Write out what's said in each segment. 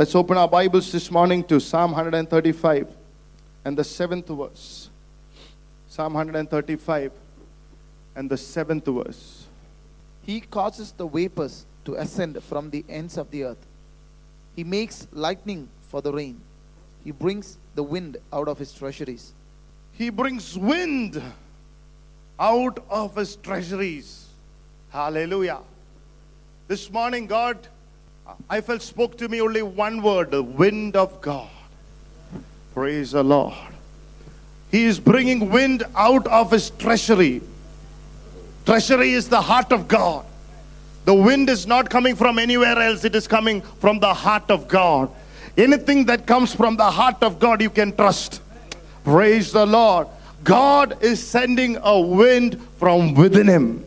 Let's open our Bibles this morning to Psalm 135 and the seventh verse. Psalm 135 and the seventh verse. He causes the vapors to ascend from the ends of the earth. He makes lightning for the rain. He brings the wind out of his treasuries. He brings wind out of his treasuries. Hallelujah. This morning, God, I felt spoke to me only one word the wind of God. Praise the Lord. He is bringing wind out of his treasury. Treasury is the heart of God. The wind is not coming from anywhere else, it is coming from the heart of God. Anything that comes from the heart of God, you can trust. Praise the Lord. God is sending a wind from within Him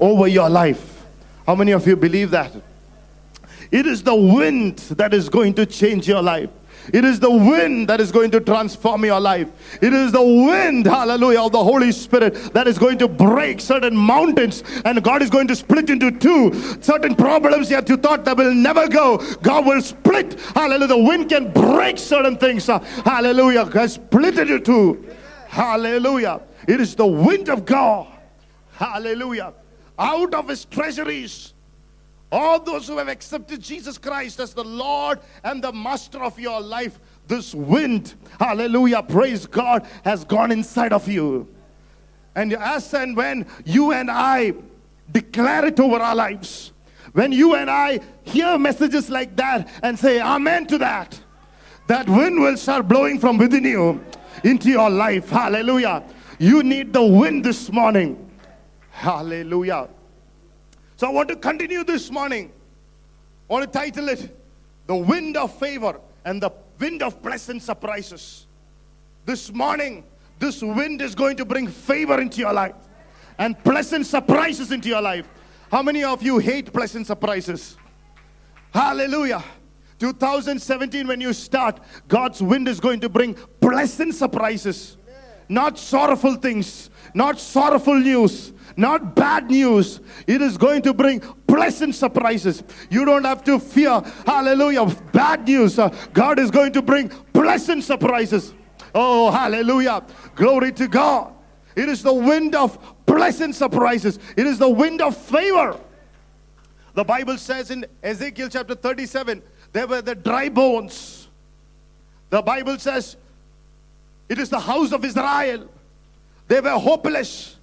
over your life. How many of you believe that? It is the wind that is going to change your life. It is the wind that is going to transform your life. It is the wind, hallelujah, of the Holy Spirit that is going to break certain mountains and God is going to split into two. Certain problems that you thought that will never go, God will split. Hallelujah. The wind can break certain things. Hallelujah. God split into two. Hallelujah. It is the wind of God. Hallelujah. Out of his treasuries all those who have accepted Jesus Christ as the Lord and the Master of your life, this wind, hallelujah, praise God, has gone inside of you. And as and when you and I declare it over our lives, when you and I hear messages like that and say amen to that, that wind will start blowing from within you into your life. Hallelujah. You need the wind this morning. Hallelujah. So I want to continue this morning. I want to title it The Wind of Favor and the Wind of Pleasant Surprises. This morning, this wind is going to bring favor into your life and pleasant surprises into your life. How many of you hate pleasant surprises? Hallelujah. 2017, when you start, God's wind is going to bring pleasant surprises, not sorrowful things, not sorrowful news, not bad news. It is going to bring pleasant surprises. You don't have to fear, hallelujah, bad news. God is going to bring pleasant surprises. Oh, hallelujah. Glory to God. It is the wind of pleasant surprises, it is the wind of favor. The Bible says in Ezekiel chapter 37, there were the dry bones. The Bible says, it is the house of Israel. They were hopeless.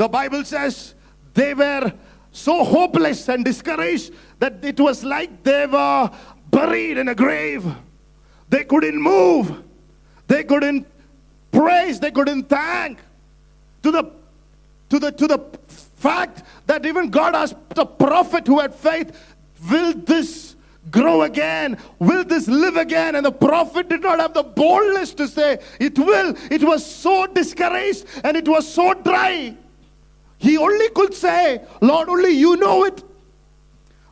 The Bible says they were so hopeless and discouraged that it was like they were buried in a grave. They couldn't move. They couldn't praise. They couldn't thank. To the to the to the fact that even God asked the prophet who had faith, will this grow again? Will this live again? And the prophet did not have the boldness to say, It will. It was so discouraged and it was so dry. He only could say, Lord, only you know it.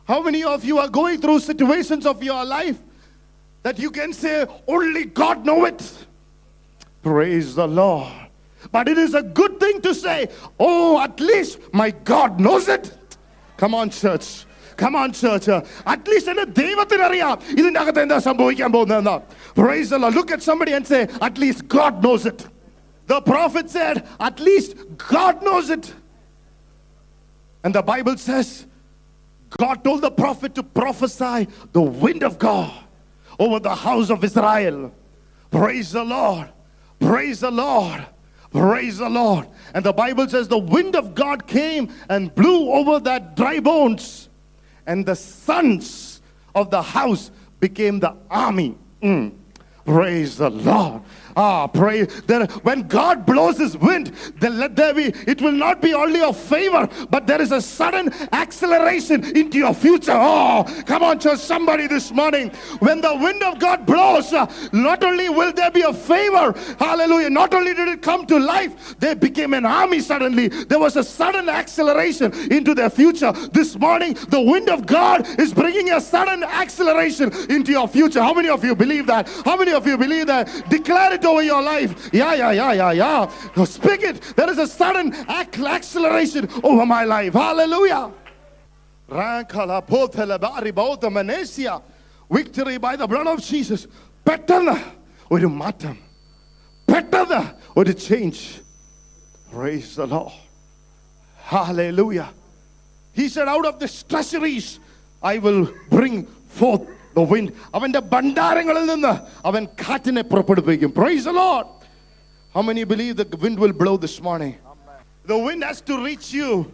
How many of you are going through situations of your life that you can say, only God know it? Praise the Lord. But it is a good thing to say, oh, at least my God knows it. Come on, church. Come on, church. At least എൻ്റെ ദൈവത്തിന് അറിയാം ഇതിൻ്റെ അകത്ത് എന്താ സംഭവിക്കാൻ പോകുന്നതെന്ന് Praise the Lord. Look at somebody and say, at least God knows it. The prophet said, at least God knows it. And the Bible says, God told the prophet to prophesy the wind of God over the house of Israel. Praise the Lord. Praise the Lord. Praise the Lord. And the Bible says the wind of God came and blew over that dry bones. And the sons of the house became the army. Mm. Praise the Lord. Ah, pray that when God blows his wind, then let there be, it will not be only a favor, but there is a sudden acceleration into your future. Oh, come on, church, somebody this morning. When the wind of God blows, uh, not only will there be a favor, hallelujah, not only did it come to life, they became an army suddenly. There was a sudden acceleration into their future. This morning, the wind of God is bringing a sudden acceleration into your future. How many of you believe that? How many of you believe that? Declare it over your life. Yeah, yeah, yeah, yeah, yeah. Speak it. There is a sudden acceleration over my life. Hallelujah. Victory by the blood of Jesus പെട്ടെന്ന് ഒരു മാറ്റം പെട്ടെന്ന് ഒരു change price the Lord hallelujah He said, Out of the treasuries, I will bring forth the wind. അവന്റെ ഭണ്ഡാരങ്ങളിൽ നിന്ന് അവൻ കാറ്റിനെ പുറപ്പെടുവിക്കും price the Lord. How many believe the wind will blow this morning? The wind has to reach you.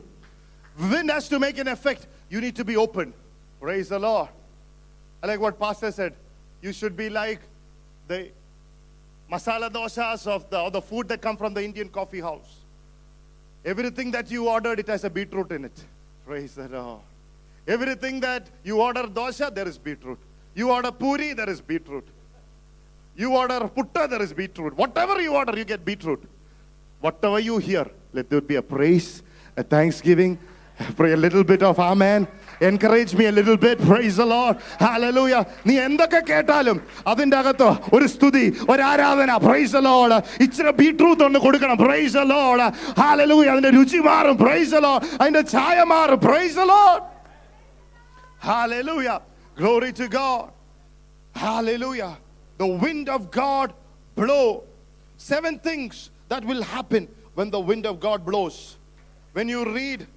Wind has to make an effect. You need to be open. Praise the Lord. I like what Pastor said. You should be like the masala dosas of the, or the food that come from the Indian coffee house. Everything that you ordered, it has a beetroot in it. Praise the Lord. Everything that you order dosha, there is beetroot. You order puri, there is beetroot. You order putta, there is beetroot. Whatever you order, you get beetroot. Whatever you hear, let there be a praise, a thanksgiving, pray a little bit of amen. Encourage me a little bit. Praise the Lord. Hallelujah. നീ എന്തൊക്കെ കേട്ടാലും അതിൻ്റെ അകത്ത് ഒരു സ്തുതി ഒരു ആരാധന price the Lord. ഇച്ചിരി ബീട്രൂത്ത് ഒന്ന് കൊടുക്കണം പ്രൈസ് the Lord. Hallelujah. അതിന്റെ രുചി മാറും പ്രൈസ് the Lord. അതിന്റെ ഛായ മാറും praise the Lord. Hallelujah. Glory to God. Hallelujah. The wind of God blow. Seven things that will happen when the wind of God blows. When you read,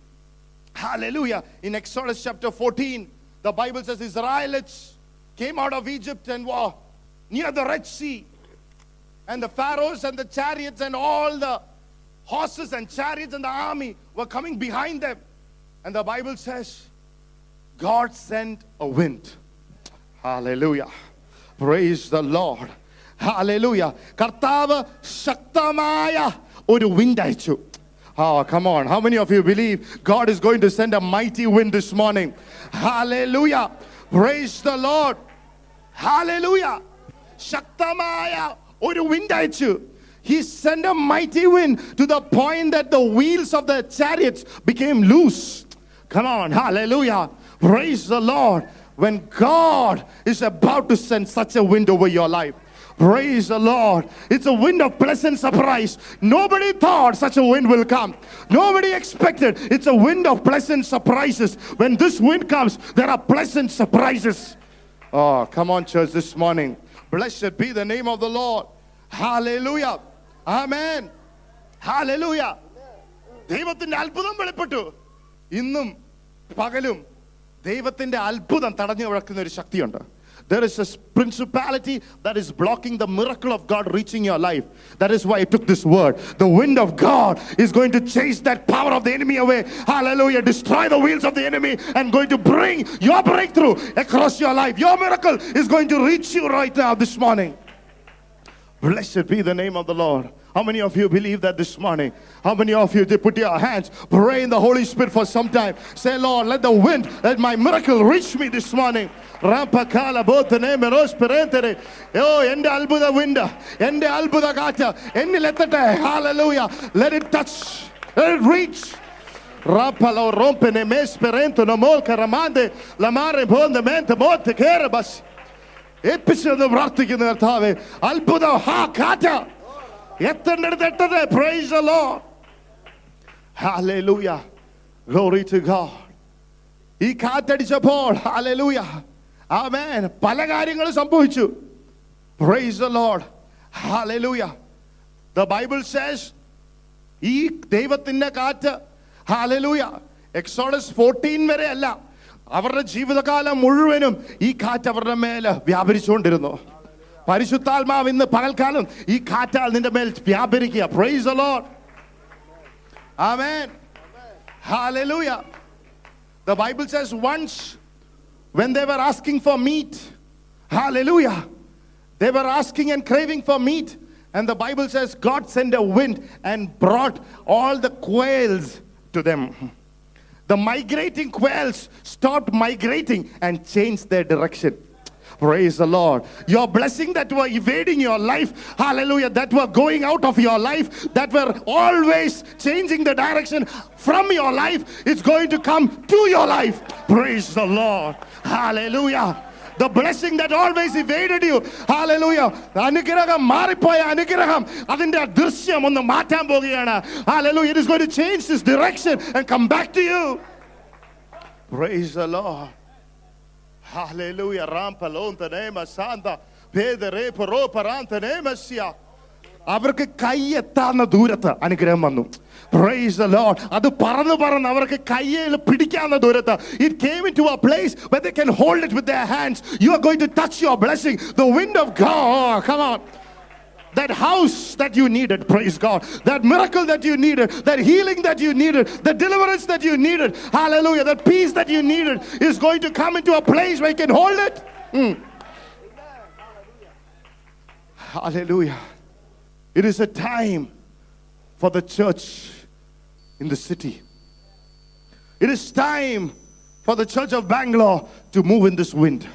hallelujah, in Exodus chapter 14, the Bible says Israelites came out of Egypt and were near the Red Sea. And the pharaohs and the chariots and all the horses and chariots and the army were coming behind them. And the Bible says, God sent a wind. Hallelujah. Praise the Lord. Hallelujah. കർത്താവ് ശക്തമായ ഒരു wind അയച്ചു Oh, come on. How many of you believe God is going to send a mighty wind this morning? Hallelujah. Praise the Lord. Hallelujah. ശക്തമായ ഒരു wind അയച്ചു He sent a mighty wind to the point that the wheels of the chariots became loose. Come on, hallelujah. Praise the Lord. When God is about to send such a wind over your life, praise the Lord. It's a wind of pleasant surprise. Nobody thought such a wind will come. Nobody expected. It's a wind of pleasant surprises. When this wind comes, there are pleasant surprises. Oh, come on, church, this morning. Blessed be the name of the Lord. Hallelujah. Amen. Hallelujah. ദൈവത്തിന്റെ അത്ഭുതം വെളിപ്പെട്ടു ഇന്നും പകലും ദൈവത്തിന്റെ അത്ഭുതം തടഞ്ഞു കിടക്കുന്ന ഒരു ശക്തിയുണ്ട് There is a principality that is blocking the miracle of God reaching your life. That is why I took this word. The wind of God is going to chase that power of the enemy away. Hallelujah. Destroy the wheels of the enemy and going to bring your breakthrough across your life. Your miracle is going to reach you right now this morning. Blessed be the name of the Lord. How many of you believe that this morning? How many of you did put your hands, pray in the Holy Spirit for some time? Say, Lord, let the wind, let my miracle reach me this morning. Rampakala botane meros perentere. Oh, എന്റെ അത്ഭുത wind, എന്റെ അത്ഭുത കാറ്റ് എന്നിൽ എത്തട്ടെ. Hallelujah. Let it touch. Let it reach. Rapalo rompene mes perento no mol caramande la mare bonde mente monte kerabas. എപ്പിച്ചെന്ന് പ്രാർത്ഥിക്കുന്ന കർത്താവേ അത്ഭുതം ഹാ കാറ്റ എത്തേണ്ടടുത്ത് എത്തട്ടെ praise the Lord hallelujah glory to God ഈ കാറ്റടിച്ചപ്പോൾ ഹല്ലേലൂയ ആമേൻ പല കാര്യങ്ങളും സംഭവിച്ചു. Praise the Lord hallelujah the Bible says ഈ ദൈവത്തിന്റെ കാറ്റ് ഹല്ലേലൂയ എക്സോഡസ് ഫോർട്ടീൻ വരെ അല്ല. അവരുടെ ജീവിതകാലം മുഴുവനും ഈ കാറ്റ് അവരുടെ മേലെ വ്യാപരിച്ചുകൊണ്ടിരുന്നു. പരിശുദ്ധാത്മാവ് ഇന്ന് പകൽക്കാലം ഈ കാറ്റാൽ നിന്റെ മേൽ വ്യാപരിക്കുക praise the Lord Amen. Hallelujah. The Bible says once when they were asking for meat, hallelujah, they were asking and craving for meat. And the Bible says God sent a wind and brought all the quails to them. The migrating quails stopped migrating and changed their direction. Praise the Lord. Your blessing that were evading your life, hallelujah, that were going out of your life, that were always changing the direction from your life, it's going to come to your life. Praise the Lord. Hallelujah. The blessing that always evaded you. Hallelujah. അനുഗ്രഹം മാറിപ്പോയ അനുഗ്രഹം അതിന്റെ ദൃശ്യം ഒന്ന് മാറ്റാൻ പോകുകയാണ് Hallelujah. It is going to change this direction and come back to you. Praise the Lord. Halleluja, റാംപലോന്ത Nema Shantha ഭേദരേപ റോപറാന്ത നേമസ്യ അവർക്ക് കൈയെത്താവുന്ന ദൂരത്ത് അനുഗ്രഹം വന്നു. പ്രൈസ് ദ ലോർഡ് അത് പറന്ന് പറന്ന് അവർക്ക് കയ്യിൽ പിടിക്കാവുന്ന ദൂരത്ത്. It came in to a place where they can hold it with the hands you are going to touch your blessing the wind of God come on that house that you needed, praise God, that miracle that you needed, that healing that you needed, the deliverance that you needed, hallelujah, that peace that you needed is going to come into a place where you can hold it. Mm. Hallelujah. It is a time for the church in the city. It is time for the church of Bangalore to move in this wind.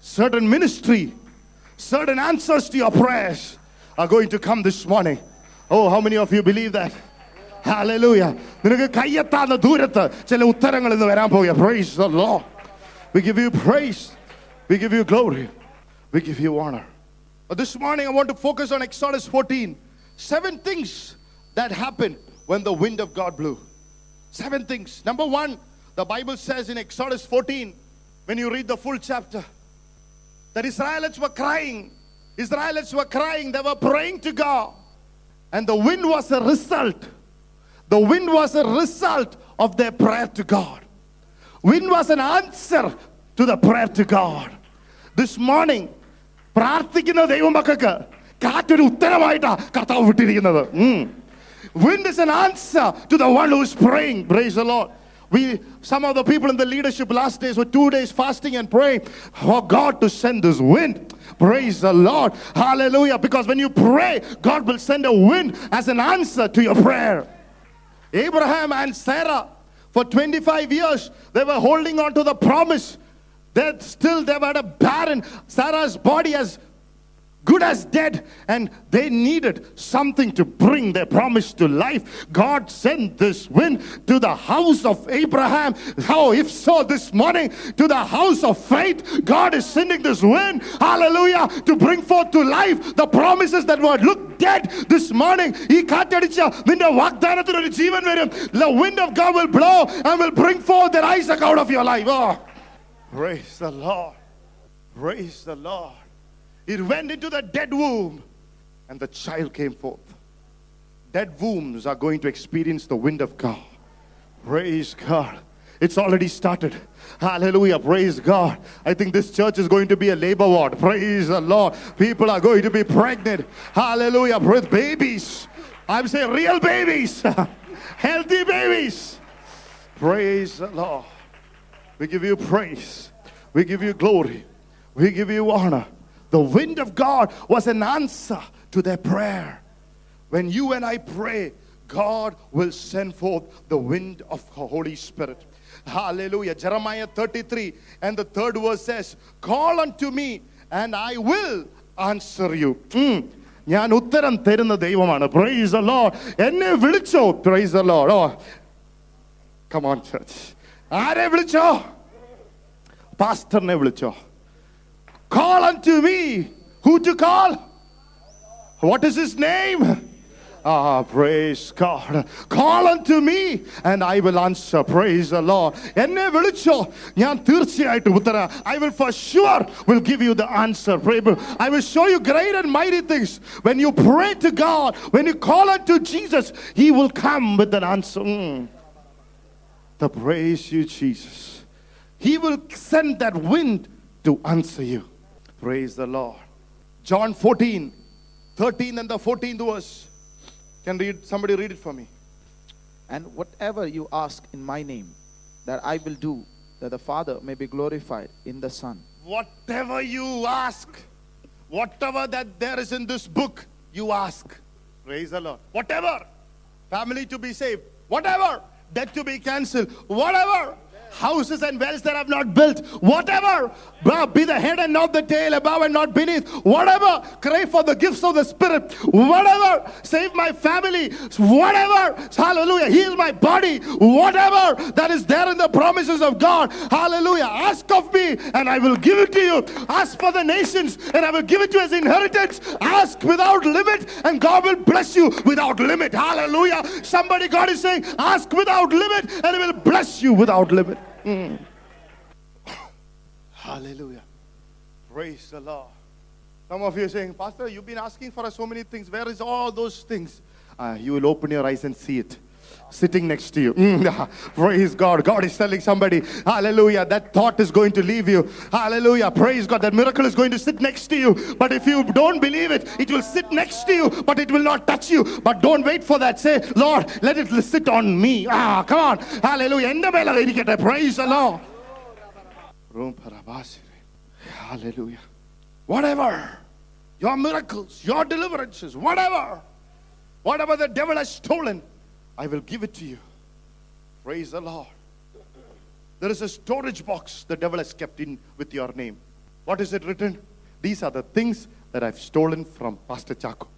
Certain ministry certain answers to your prayers are going to come this morning. Oh, how many of you believe that? Hallelujah. നിനക്ക് കയ്യെത്താത്ത ദൂരത്ത് ചില ഉത്തരങ്ങൾ ഇന്ന് വരാൻ പോകുക price the Lord. We give you praise. We give you glory. We give you honor. But this morning I want to focus on Exodus 14. Seven things that happened when the wind of God blew. Seven things. Number one, the Bible says in Exodus 14, when you read the full chapter, that Israelites were crying. Israelites were crying. They were praying to God. And the wind was a result. The wind was a result of their prayer to God. Wind was an answer to the prayer to God. This morning, പ്രാർത്ഥിക്കുന്ന ദൈവമക്കൾക്ക് കാറ്റൊരു ഉത്തരമായിട്ടാ കർത്താവ് വിട്ടിരിക്കുന്നത് Wind is an answer to the one who is praying. Praise the Lord. we, some of the people in the leadership last days were two days fasting and praying for God to send this wind. Praise the Lord. Hallelujah. Because when you pray, God will send a wind as an answer to your prayer. Abraham and Sarah, for 25 years, they were holding on to the promise. That still they were a barren. Sarah's body has good as dead, and they needed something to bring their promise to life. God sent this wind to the house of Abraham. How, if so, this morning to the house of faith, God is sending this wind, hallelujah, to bring forth to life the promises that were look dead this morning. ഈ കാറ്റടിച്ച നിന്റെ വാഗ്ദാനത്തിന് ഒരു ജീവൻ വരും. The wind of God will blow and will bring forth that Isaac out of your life. Oh, praise the Lord. Praise the Lord. It went into the dead womb and the child came forth. Dead wombs are going to experience the wind of God. Praise God. It's already started. Hallelujah. Praise God. I think this church is going to be a labor ward. Praise the Lord. People are going to be pregnant. Hallelujah. With babies. I'm saying real babies. Healthy babies. Praise the Lord. We give you praise. We give you glory. We give you honor. The wind of God was an answer to their prayer. When you and I pray, God will send forth the wind of the Holy Spirit. Hallelujah. Jeremiah 33 and the third verse says, Call unto me and I will answer you. Mm. ഞാൻ ഉത്തരം തരുന്ന ദൈവമാണ് price the Lord എന്നെ വിളിച്ചോ price the Lord oh come on church ആരെ വിളിച്ചോ പാസ്റ്ററിനെ വിളിച്ചോ Call unto me. Who to call? What is his name? Ah, praise God. Call unto me and I will answer. Praise the Lord. എന്നെ വിളിച്ചോ ഞാൻ തീർച്ചയായിട്ടും ഉത്തര I will for sure will give you the answer. Pray, I will show you great and mighty things. When you pray to God, when you call unto Jesus, He will come with an answer. Mm. The praise you, Jesus. He will send that wind to answer you. Praise the Lord. John 14, 13 and the 14th verse. Can read somebody read it for me? And whatever you ask in my name, that I will do, that the Father may be glorified in the Son. Whatever you ask, whatever that there is in this book, you ask. Praise the Lord. Whatever. Family to be saved. Whatever. Debt to be cancelled. Whatever. Houses and wells that I have not built. Whatever. Be the head and not the tail, above and not beneath. Whatever. Crave for the gifts of the Spirit. Whatever. Save my family. Whatever. Hallelujah. Heal my body. Whatever that is there in the promises of God. Hallelujah. Ask of me and I will give it to you. Ask for the nations and I will give it to you as inheritance. Ask without limit and God will bless you without limit. Hallelujah. Somebody, God is saying, ask without limit and He will bless you without limit. Mm. Hallelujah. Praise the Lord. Some of you are saying, Pastor, you've been asking for so many things. Where is all those things? Ah, you will open your eyes and see it sitting next to you. Mm, praise God. God is telling somebody, hallelujah, that thought is going to leave you. Hallelujah. Praise God. That miracle is going to sit next to you. But if you don't believe it, it will sit next to you, but it will not touch you. But don't wait for that. Say, Lord, let it sit on me. Ah, come on. Hallelujah. Praise the Lord. Hallelujah. Whatever. Your miracles, your deliverances, whatever. Whatever the devil has stolen, I will give it to you. Praise the Lord. There is a storage box the devil has kept in with your name. What is it written? These are the things that I've stolen from Pastor Chaco.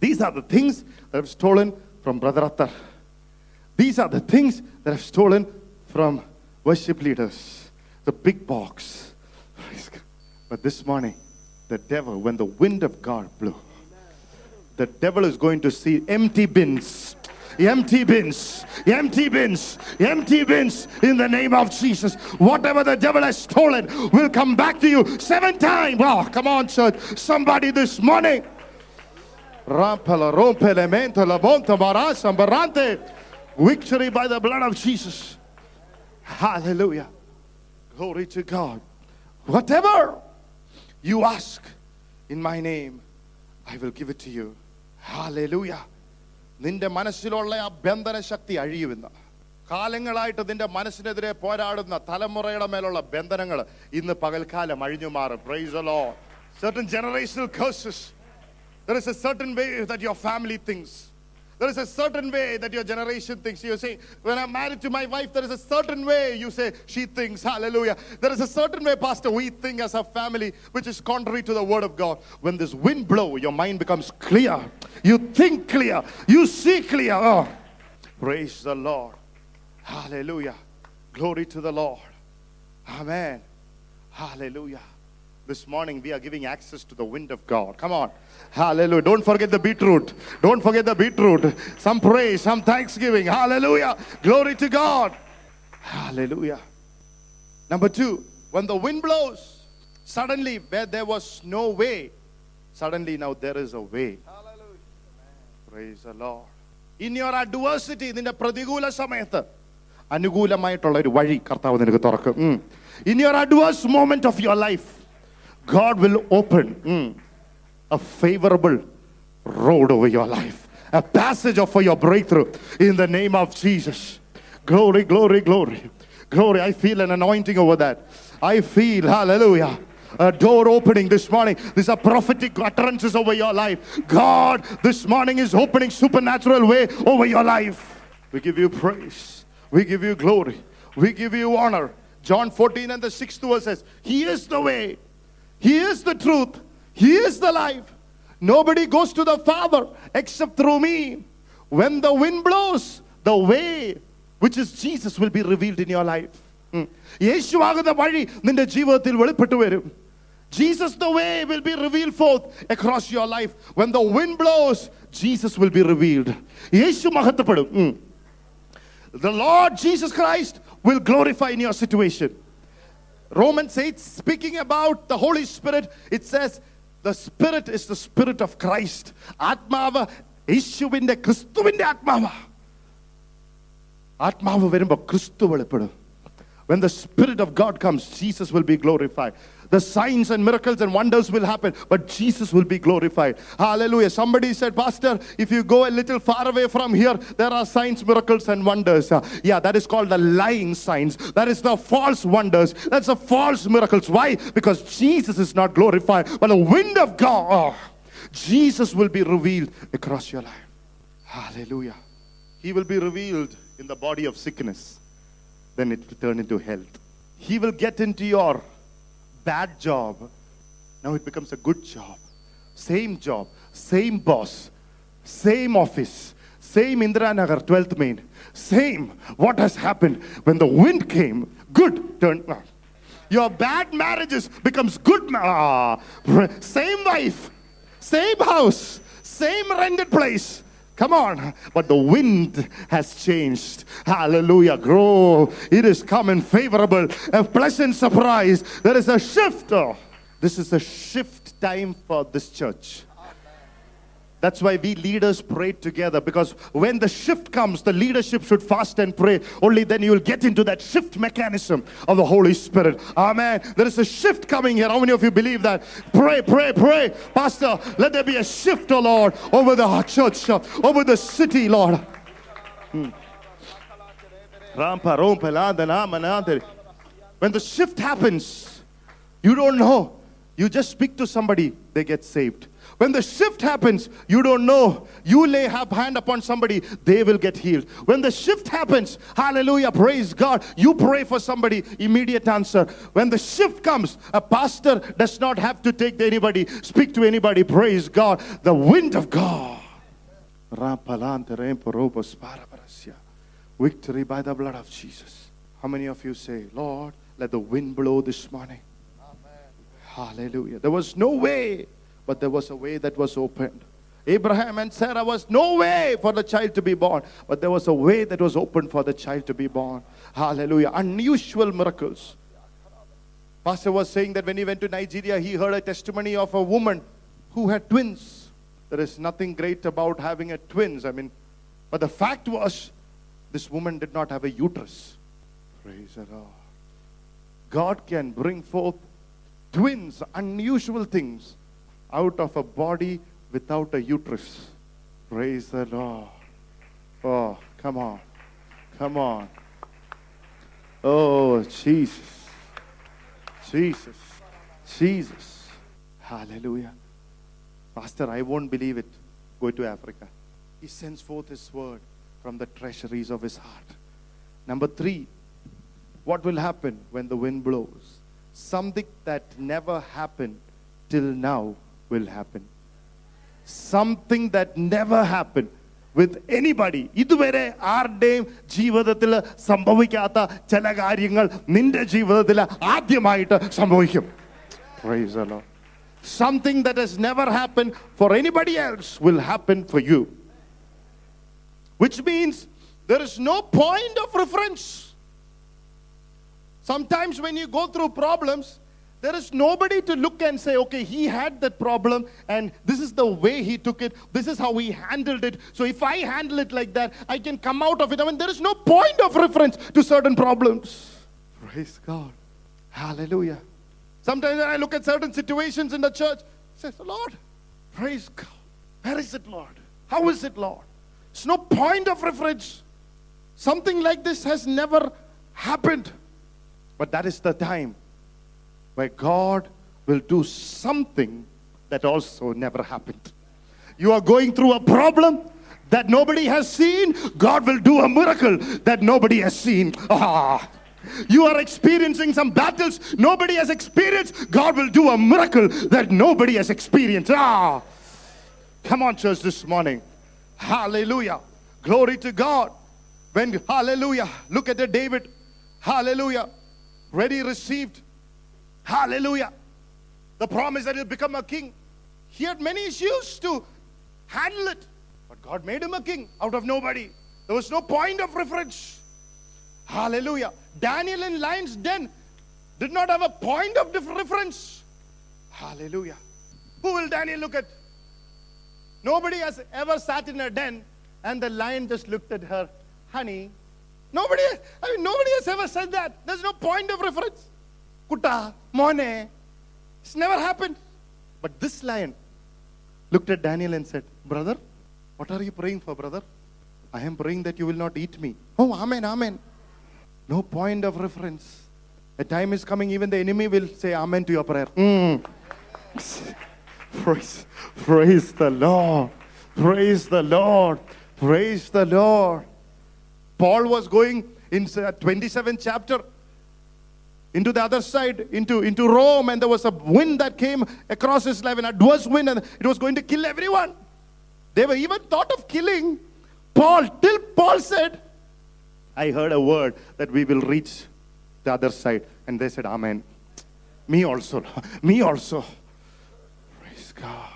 These are the things that I've stolen from Brother Attar. These are the things that I've stolen from worship leaders. The big box. But this morning, the devil, when the wind of God blew, the devil is going to see empty bins. Empty bins, empty bins, empty bins in the name of Jesus. Whatever the devil has stolen will come back to you seven times. Oh, come on, church. Somebody this morning. Barante. Victory by the blood of Jesus. Hallelujah. Glory to God. Whatever you ask in my name, I will give it to you. Hallelujah. നിന്റെ മനസ്സിലുള്ള ആ ബന്ധന ശക്തി അഴിയുമെന്ന് കാലങ്ങളായിട്ട് നിന്റെ മനസ്സിനെതിരെ പോരാടുന്ന തലമുറയുടെ മേലുള്ള ബന്ധനങ്ങൾ ഇന്ന് പകൽക്കാലം അഴിഞ്ഞു മാറും praise. Certain generational curses. There is a certain way that your family thinks. There is a certain way that your generation thinks. You say, when I'm married to my wife, there is a certain way you say she thinks. Hallelujah. There is a certain way, Pastor, we think as a family, which is contrary to the word of God. When this wind blow, your mind becomes clear. You think clear. You see clear. Oh, praise the Lord. Hallelujah. Glory to the Lord. Amen. Hallelujah. This morning we are giving access to the wind of God. Come on. Hallelujah. Don't forget the beetroot. Don't forget the beetroot. Some praise, some thanksgiving. Hallelujah. Glory to God. Hallelujah. Number two, when the wind blows, suddenly where there was no way, suddenly now there is a way. Praise the Lord. In your adversity, നിന്റെ പ്രതികൂല സമയത്ത് അനുകൂലമായിട്ടുള്ള ഒരു വഴി കർത്താവ് നിനക്ക് തുറക്കും ഉം. In your adverse moment of your life, God will open mm, a favorable road over your life, a passage for your breakthrough in the name of Jesus. Glory, glory, glory. Glory. I feel an anointing over that. I feel, hallelujah. A door opening this morning. These are prophetic utterances over your life. God this morning is opening supernatural way over your life. We give you praise. We give you glory. We give you honor. John 14 and the sixth verse says, He is the way. He is the truth. He is the life. Nobody goes to the Father except through me. When the wind blows, the way which is Jesus will be revealed in your life. ഉം. യേശുവാകുന്ന വഴി നിന്റെ ജീവിതത്തിൽ വെളിപ്പെട്ടു വരും Jesus the way will be revealed forth across your life. When the wind blows, Jesus will be revealed. യേശു മഹത്വപ്പെടും ഉം. The Lord Jesus Christ will glorify in your situation. Romans 8, speaking about the Holy Spirit, it says, the Spirit is the Spirit of Christ. ആത്മാവ് യേശുവിൻ്റെ ക്രിസ്തുവിൻ്റെ ആത്മാവ് ആത്മാവ് വരുമ്പോൾ ക്രിസ്തു വെളിപ്പെടും When the Spirit of God comes, Jesus will be glorified. The signs and miracles and wonders will happen, but Jesus will be glorified. Hallelujah. Somebody said, Pastor, if you go a little far away from here, there are signs, miracles, and wonders. Uh, yeah, that is called the lying signs. That is the false wonders. That's the false miracles. Why? Because Jesus is not glorified, but the wind of God, oh, Jesus will be revealed across your life. Hallelujah. He will be revealed in the body of sickness then it will turn into health. He will get into your bad job. Now it becomes a good job. Same job, same boss, same office, same Indira Nagar, 12th Main. Same. What has happened when the wind came? Good turned. ah. Your bad marriages becomes good. Ah, same wife, same house, same rented place. Come on. But the wind has changed. Hallelujah. Grow. It is coming favorable. A pleasant surprise. There is a shift. Oh, this is a shift time for this church. That's why we leaders pray together because when the shift comes, the leadership should fast and pray. Only then you will get into that shift mechanism of the Holy Spirit. Amen. There is a shift coming here. How many of you believe that? Pray, pray, pray. Pastor, let there be a shift, oh Lord, over the church, over the city, Lord. Hmm. When the shift happens, you don't know. You just speak to somebody, they get saved. When the shift happens, you don't know. You lay a hand upon somebody, they will get healed. When the shift happens, hallelujah, praise God, you pray for somebody, immediate answer. When the shift comes, a pastor does not have to take to anybody, speak to anybody, praise God. The wind of God. Victory by the blood of Jesus. How many of you say, Lord, let the wind blow this morning? Hallelujah. There was no way, but there was a way that was opened. Abraham and Sarah was no way for the child to be born, but there was a way that was opened for the child to be born. Hallelujah. Unusual miracles. Pastor was saying that when he went to Nigeria, he heard a testimony of a woman who had twins. There is nothing great about having a twins. I mean, but the fact was, this woman did not have a uterus. Praise the Lord. God can bring forth twins, unusual things, out of a body without a uterus. Praise the Lord. Oh, come on. Come on. Oh, Jesus. Jesus. Jesus. Hallelujah. Pastor, I won't believe it. Go to Africa. He sends forth his word from the treasuries of his heart. Number three, what will happen when the wind blows? Something that never happened till now will happen. Something that never happened with anybody ഇതുവരെ ആരുടെയും ജീവിതത്തിൽ സംഭവിക്കാത്ത ചില കാര്യങ്ങൾ നിന്റെ ജീവിതത്തിൽ ആദ്യമായിട്ട് സംഭവിക്കും Praise the Lord. Something that has never happened for anybody else will happen for you. Which means there is no point of reference. Sometimes when you go through problems, there is nobody to look and say, okay, he had that problem and this is the way he took it. This is how he handled it. So if I handle it like that, I can come out of it. I mean, there is no point of reference to certain problems. Praise God. Hallelujah. Sometimes when I look at certain situations in the church, I say, Lord, praise God. Where is it, Lord? How is it, Lord? It's no point of reference. Something like this has never happened. But that is the time where God will do something that also never happened. You are going through a problem that nobody has seen, God will do a miracle that nobody has seen. Ah. You are experiencing some battles nobody has experienced, God will do a miracle that nobody has experienced. Ah. Come on, church, this morning. Hallelujah. Glory to God. When, hallelujah, look at the David. Hallelujah. Ready received Hallelujah. The promise that he'll become a king. He had many issues to handle it. But God made him a king out of nobody. There was no point of reference. Hallelujah. Daniel in lion's den did not have a point of reference. Hallelujah. Who will Daniel look at? Nobody has ever sat in a den and the lion just looked at her. Honey. Nobody, I mean, nobody has ever said that. There's no point of reference. Kuta, Mone. It's never happened. But this lion looked at Daniel and said, Brother, what are you praying for, brother? I am praying that you will not eat me. Oh, Amen, Amen. No point of reference. A time is coming, even the enemy will say Amen to your prayer. Mm. praise, praise the Lord. Praise the Lord. Praise the Lord. Paul was going in 27th chapter into the other side, into, into Rome, and there was a wind that came across his life, an adverse wind, and it was going to kill everyone. They were even thought of killing Paul, till Paul said, I heard a word that we will reach the other side. And they said, Amen. Me also. Me also. Praise God.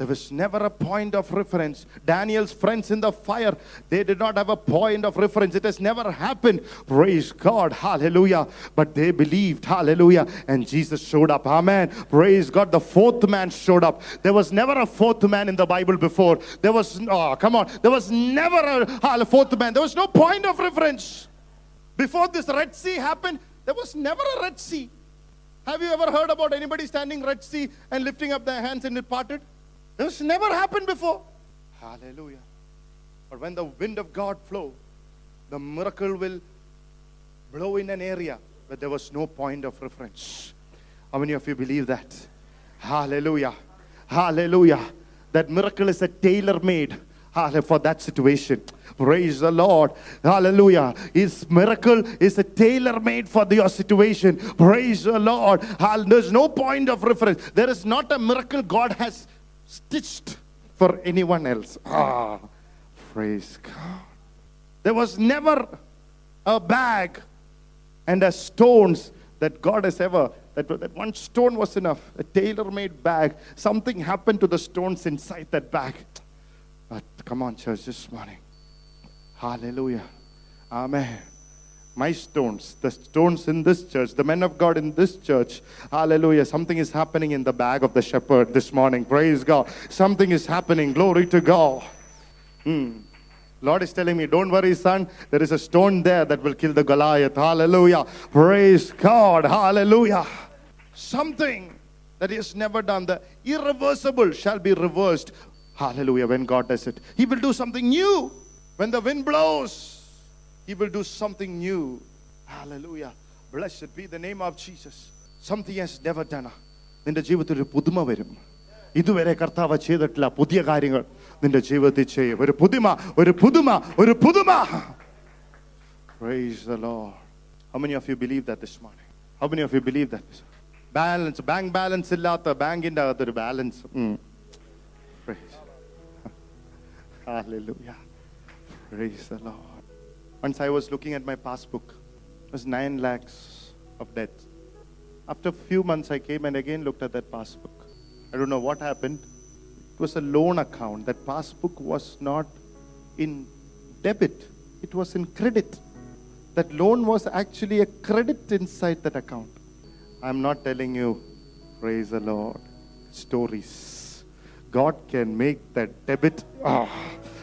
There was never a point of reference. Daniel's friends in the fire, they did not have a point of reference. It has never happened. Praise God. Hallelujah. But they believed. Hallelujah. And Jesus showed up. Amen. Praise God. The fourth man showed up. There was never a fourth man in the Bible before. There was, oh, come on. There was never a, ah, a fourth man. There was no point of reference. Before this Red Sea happened, there was never a Red Sea. Have you ever heard about anybody standing Red Sea and lifting up their hands and it parted? This never happened before. Hallelujah. But when the wind of God flow, the miracle will blow in an area where there was no point of reference. How many of you believe that? Hallelujah. Hallelujah. That miracle is a tailor made for that situation. Praise the Lord. Hallelujah. His miracle is a tailor made for your situation. Praise the Lord. There's no point of reference. There is not a miracle God has stitched for anyone else. Ah, praise God. There was never a bag and a stones that God has ever, that, that one stone was enough, a tailor made bag. Something happened to the stones inside that bag. But come on, church, this morning. Hallelujah. Amen my stones, the stones in this church, the men of God in this church. Hallelujah. Something is happening in the bag of the shepherd this morning. Praise God. Something is happening. Glory to God. Hmm. Lord is telling me, don't worry, son. There is a stone there that will kill the Goliath. Hallelujah. Praise God. Hallelujah. Something that has never done. The irreversible shall be reversed. Hallelujah. When God does it, he will do something new. When the wind blows, he will do something new. Hallelujah. Blessed be the name of Jesus. Something has never done. നിന്റെ ജീവിതത്തിൽ ഒരു പുതുമ വരും ഇതുവരെ കർത്താവ് ചെയ്തിട്ടില്ല പുതിയ കാര്യങ്ങൾ നിന്റെ ജീവിതത്തിൽ ചെയ്യും ഒരു പുതുമ ഒരു പുതുമ ഒരു പുതുമ Praise the Lord. How many of you believe that this morning? How many of you believe that? Balance, bank balance ഇല്ലാത്ത ബാങ്കിന്റെ അകത്തൊരു balance Hallelujah. Praise the Lord. Once I was looking at my passbook, it was nine lakhs of debt. After a few months, I came and again looked at that passbook. I don't know what happened. It was a loan account. That passbook was not in debit, it was in credit. That loan was actually a credit inside that account. I'm not telling you, praise the Lord, stories. God can make that debit oh,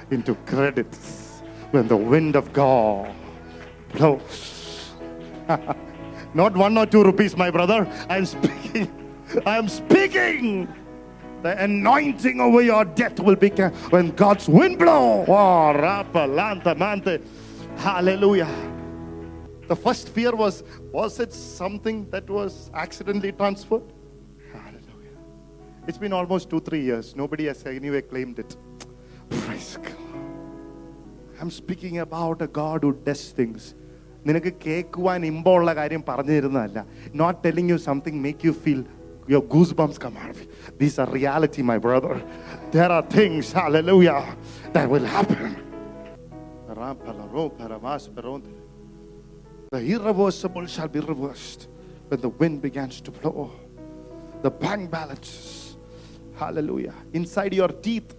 into credits when the wind of God blows. Not one or two rupees, my brother. I'm speaking. I'm speaking. The anointing over your death will be when God's wind blows. Oh, Hallelujah. The first fear was was it something that was accidentally transferred? Hallelujah. It's been almost two, three years. Nobody has anyway claimed it. Praise God. I'm speaking about a God who does things. നിനക്ക് കേൾക്കുവാൻ ഇമ്പമുള്ള കാര്യം പറഞ്ഞു തരുന്നതല്ല not telling you something make you feel your goosebumps come out. These are reality, my brother. There are things, hallelujah, that will happen. The irreversible shall be reversed when the wind begins to blow. The bank balances, hallelujah, inside your teeth.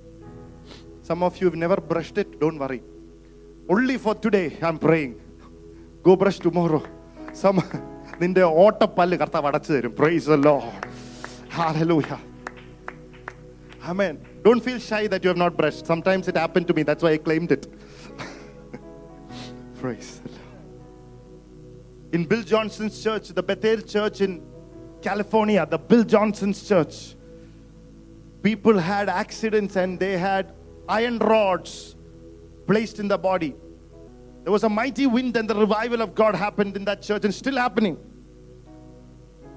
Some of you have never brushed it, don't worry. Only for today, I'm praying. Go brush tomorrow. Some നിന്റെ ഓട്ടപ്പല്ല് കർത്താവ് അടച്ചു തരും price the Lord. Hallelujah. Amen. Don't feel shy that you have not brushed. Sometimes it happened to me. That's why I claimed it. Praise the Lord. In Bill Johnson's church, the Bethel church in California, the Bill Johnson's church, people had accidents and they had iron rods placed in the body. There was a mighty wind, and the revival of God happened in that church and still happening.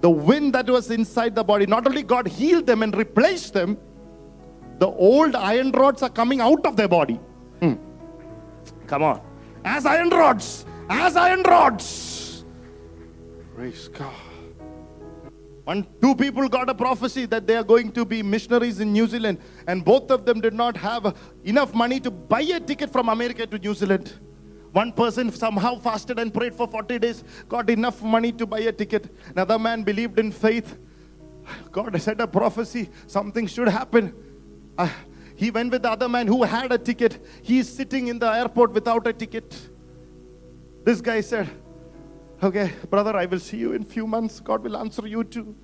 The wind that was inside the body, not only God healed them and replaced them, the old iron rods are coming out of their body. Hmm. Come on. As iron rods, as iron rods. Praise God. One, two people got a prophecy that they are going to be missionaries in New Zealand, and both of them did not have enough money to buy a ticket from America to New Zealand. One person somehow fasted and prayed for 40 days, got enough money to buy a ticket. Another man believed in faith. God said a prophecy, something should happen. Uh, he went with the other man who had a ticket. He's sitting in the airport without a ticket. This guy said, Okay, brother, I will see you in few months. God will answer you too.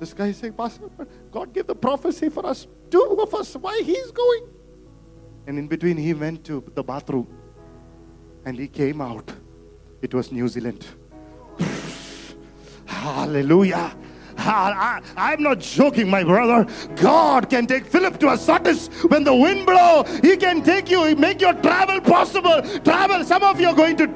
This guy is saying, Pastor, God gave the prophecy for us, two of us. Why he's going? And in between, he went to the bathroom and he came out. It was New Zealand. Hallelujah. I, am not joking, my brother. God can take Philip to a Azotus when the wind blow. He can take you, make your travel possible. Travel. Some of you are going to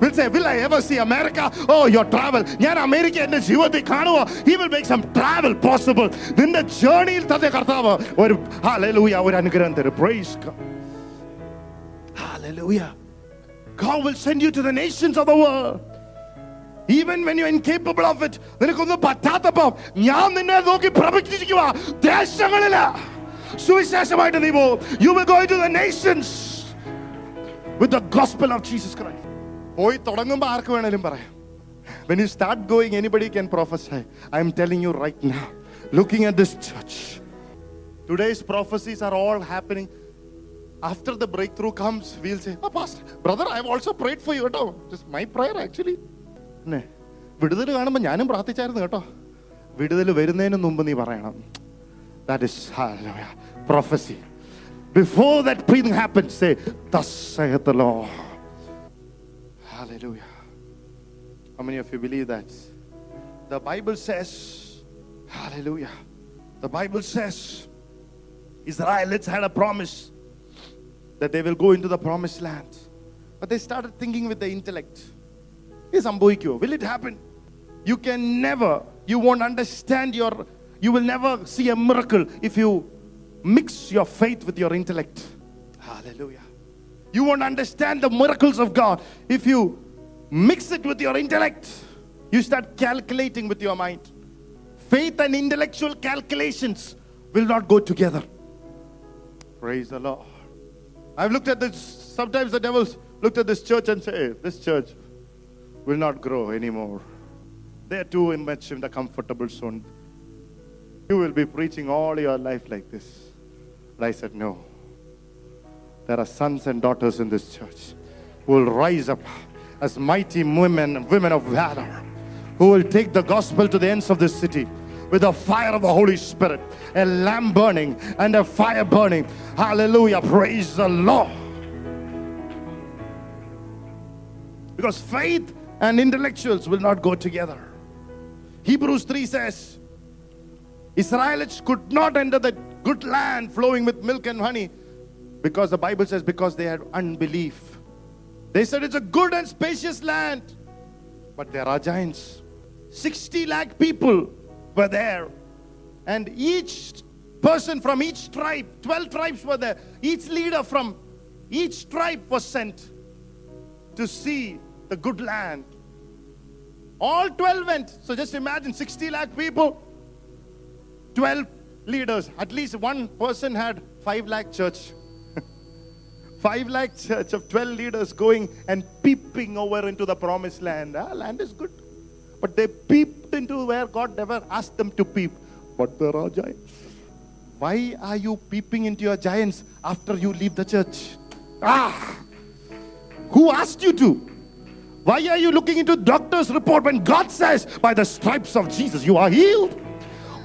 will say, Will I ever see America? Oh, your travel. ഞാൻ America എന്റെ ജീവിതത്തിൽ കാണുക He will make some travel possible. നിന്റെ ജേർണിയിൽ തന്നെ കർത്താവ് ഒരു hallelujah ഒരു അനുഗ്രഹം തരും Praise God. Hallelujah. God will send you to the nations of the world. Even when you're incapable of it, നിനക്കൊന്നും പറ്റാത്തപ്പം ഞാൻ നിന്നെ നോക്കി പ്രവചിക്കുക ദേശങ്ങളില് സുവിശേഷമായിട്ട് നീ പോകും you will go to the Nations with the gospel of Jesus Christ പോയി തുടങ്ങുമ്പോൾ ആർക്ക് വേണേലും പറയാം. When you start going anybody can prophesy I'm telling you right now looking at this church today's prophecies are all happening after the breakthrough comes will say brother I also prayed for you കേട്ടോ. Just my prayer actually പിന്നെ വിടുതൽ കാണുമ്പോൾ ഞാനും പ്രാർത്ഥിച്ചായിരുന്നു കേട്ടോ. വിടുതൽ വരുന്നതിന് മുമ്പ് നീ പറയണം. That is prophecy before that happens say thus Hallelujah. How many of you believe that? The Bible says, Hallelujah. The Bible says, Israelites had a promise that they will go into the promised land. But they started thinking with the intellect. Is amboikyo? Will it happen? You can never, you won't understand your, you will never see a miracle if you mix your faith with your intellect. Hallelujah. You won't understand the miracles of God if you mix it with your intellect. You start calculating with your mind. Faith and intellectual calculations will not go together. Praise the Lord. I've looked at this. Sometimes the devils looked at this church and say, This church will not grow anymore. They're too much in the comfortable zone. You will be preaching all your life like this. But I said, No. There are sons and daughters in this church who will rise up as mighty women, women of valor, who will take the gospel to the ends of this city with the fire of the Holy Spirit, a lamp burning and a fire burning. Hallelujah. Praise the Lord. Because faith and intellectuals will not go together. Hebrews 3 says, Israelites could not enter the good land flowing with milk and honey because the Bible says, because they had unbelief. They said it's a good and spacious land, but there are giants. 60 lakh people were there, and each person from each tribe, 12 tribes were there, each leader from each tribe was sent to see the good land. All 12 went. So just imagine 60 lakh people, 12 leaders. At least one person had 5 lakh church. 5 lakh church of 12 leaders going and peeping over into the promised land. Ah, land is good. But they peeped into where God never asked them to peep. But there are giants. Why are you peeping into your giants after you leave the church? Ah! Who asked you to? Why are you looking into doctor's report when God says, by the stripes of Jesus, you are healed?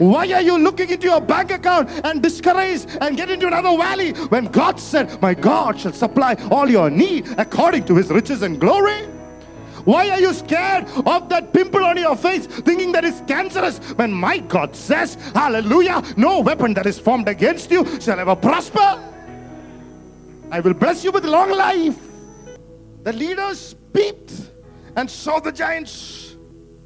Why are you looking into your bank account and discouraged and get into another valley when God said, My God shall supply all your need according to his riches and glory? Why are you scared of that pimple on your face, thinking that it's cancerous when my God says, Hallelujah, no weapon that is formed against you shall ever prosper? I will bless you with long life. The leaders peeped and saw the giants.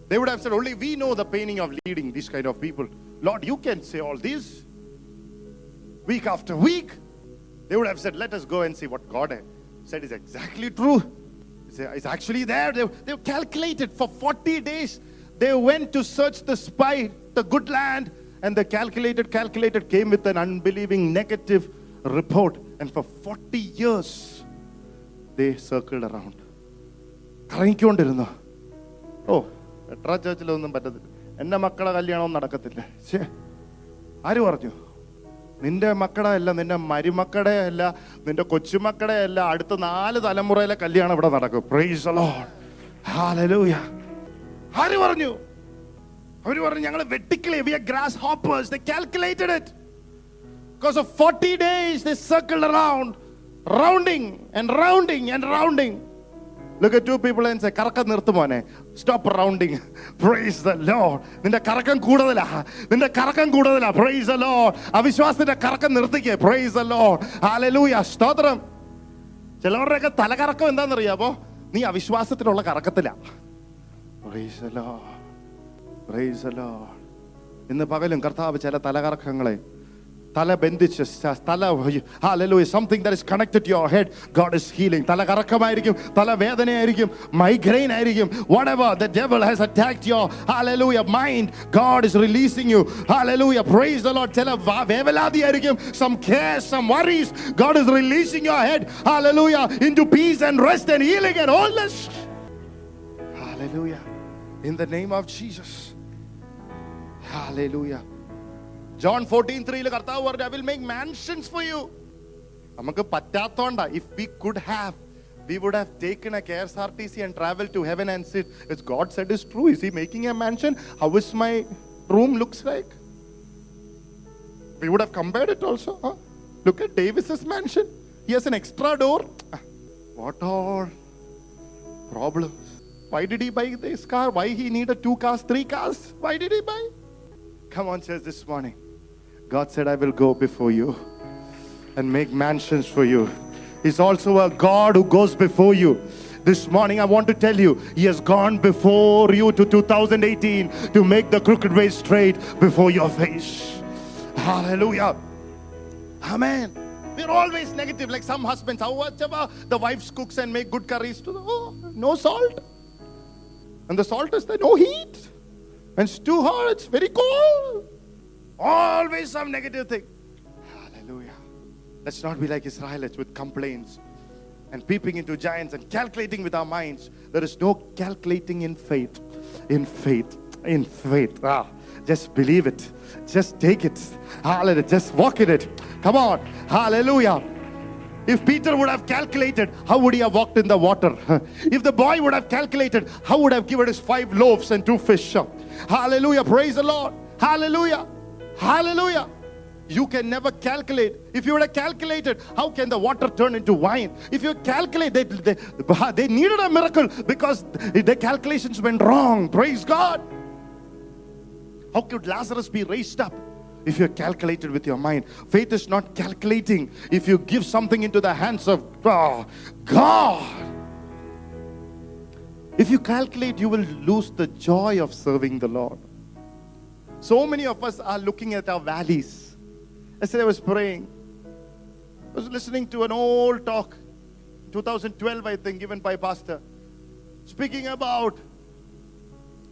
They would have said, Only we know the painting of leading these kind of people. Lord, you can say all this. Week after week, they would have said, Let us go and see what God said is exactly true. It's actually there. They, they calculated for 40 days. They went to search the spy, the good land, and the calculated, calculated came with an unbelieving negative report. And for 40 years, they circled around. കറങ്ങിക്കൊണ്ടിരുന്നു ഓ Petra ചർച്ചിലൊന്നും പറ്റത്തില്ല എന്റെ മക്കളെ കല്യാണവും നടക്കത്തില്ല. ശേ ആര് പറഞ്ഞു? നിന്റെ മക്കളെ അല്ല നിന്റെ മരുമക്കളുടെ അല്ല നിന്റെ കൊച്ചുമക്കളുടെ അല്ല അടുത്ത നാല് തലമുറയിലെ കല്യാണം ഇവിടെ നടക്കും. പ്രൈസ് ആര് പറഞ്ഞു? അവർ പറഞ്ഞു ഞങ്ങൾ വെട്ടിക്കലേ we are grasshoppers they calculated it Because of 40 days they circled around, rounding and rounding and rounding at two people and say, കറക്കം നിർത്തുമോനെ stop rounding praise the Lord നിന്റെ കറക്കം കൂടുതലാ. നിന്റെ കറക്കം കൂടുതലാ. പ്രൈസ് ദ ലോഡ് അവിശ്വാസത്തിന്റെ കറക്കം നിർത്തിക്കേ. പ്രൈസ് ദ ലോഡ് ഹാലലൂയ സ്തോത്രം. ചിലവരുടെയൊക്കെ തലകറക്കം എന്താണെന്നറിയാമോ നീ അവിശ്വാസത്തിലുള്ള കറക്കത്തിലാ. Praise the Lord praise the Lord ഇന്ന് പകലും കർത്താവ് ചില തലകറക്കങ്ങളെ തല ബന്ധിച്ച് സ- തല hallelujah something that is connected to your head God is healing തല കറക്കമായിരിക്കും തല വേദനയായിരിക്കും മൈഗ്രെയിൻ ആയിരിക്കും whatever the devil has attacked your hallelujah mind god is releasing you hallelujah praise the lord ചില വ- വേവലാതിയായിരിക്കും some cares some worries god is releasing your head hallelujah into peace and rest and healing and wholeness hallelujah in the name of jesus hallelujah John fourteen ത്രീയിൽ കർത്താവ് പറഞ്ഞു I will make mansions for you നമുക്ക് പറ്റാത്തോണ്ട if we could have we would have taken a KSRTC and traveled to heaven and said, Is God said is true? Is He making a mansion? How is my room looks like? We would have compared it also. huh? Look at Davis's mansion. He has an extra door. Ah, What all problems? Why did he buy this car? Why he needed two cars, three cars? Why did he buy? Come on, church, this morning. God said, I will go before you and make mansions for you. He's also a God who goes before you. This morning, I want to tell you, He has gone before you to 2018 to make the crooked way straight before your face. Hallelujah. Amen. We're always negative, like some husbands. However, the wives cooks and make good curries to the oh, no salt. And the salt is there, no heat. And it's too hot, it's very cold. Always some negative thing. Hallelujah. Let's not be like Israelites with complaints and peeping into giants and calculating with our minds. There is no calculating in faith. In faith. In faith. Ah, just believe it. Just take it. Hallelujah. Just walk in it. Come on. Hallelujah. If Peter would have calculated, how would he have walked in the water? If the boy would have calculated, how would have given us five loaves and two fish? Hallelujah. Praise the Lord. Hallelujah. Hallelujah. You can never calculate. If you would have calculated, how can the water turn into wine? If you calculate, they, they, they needed a miracle because the calculations went wrong. Praise God. How could Lazarus be raised up? If you're calculated with your mind, faith is not calculating. If you give something into the hands of oh, God, if you calculate, you will lose the joy of serving the Lord. So many of us are looking at our valleys. Yesterday I was praying. I was listening to an old talk, 2012, I think, given by Pastor, speaking about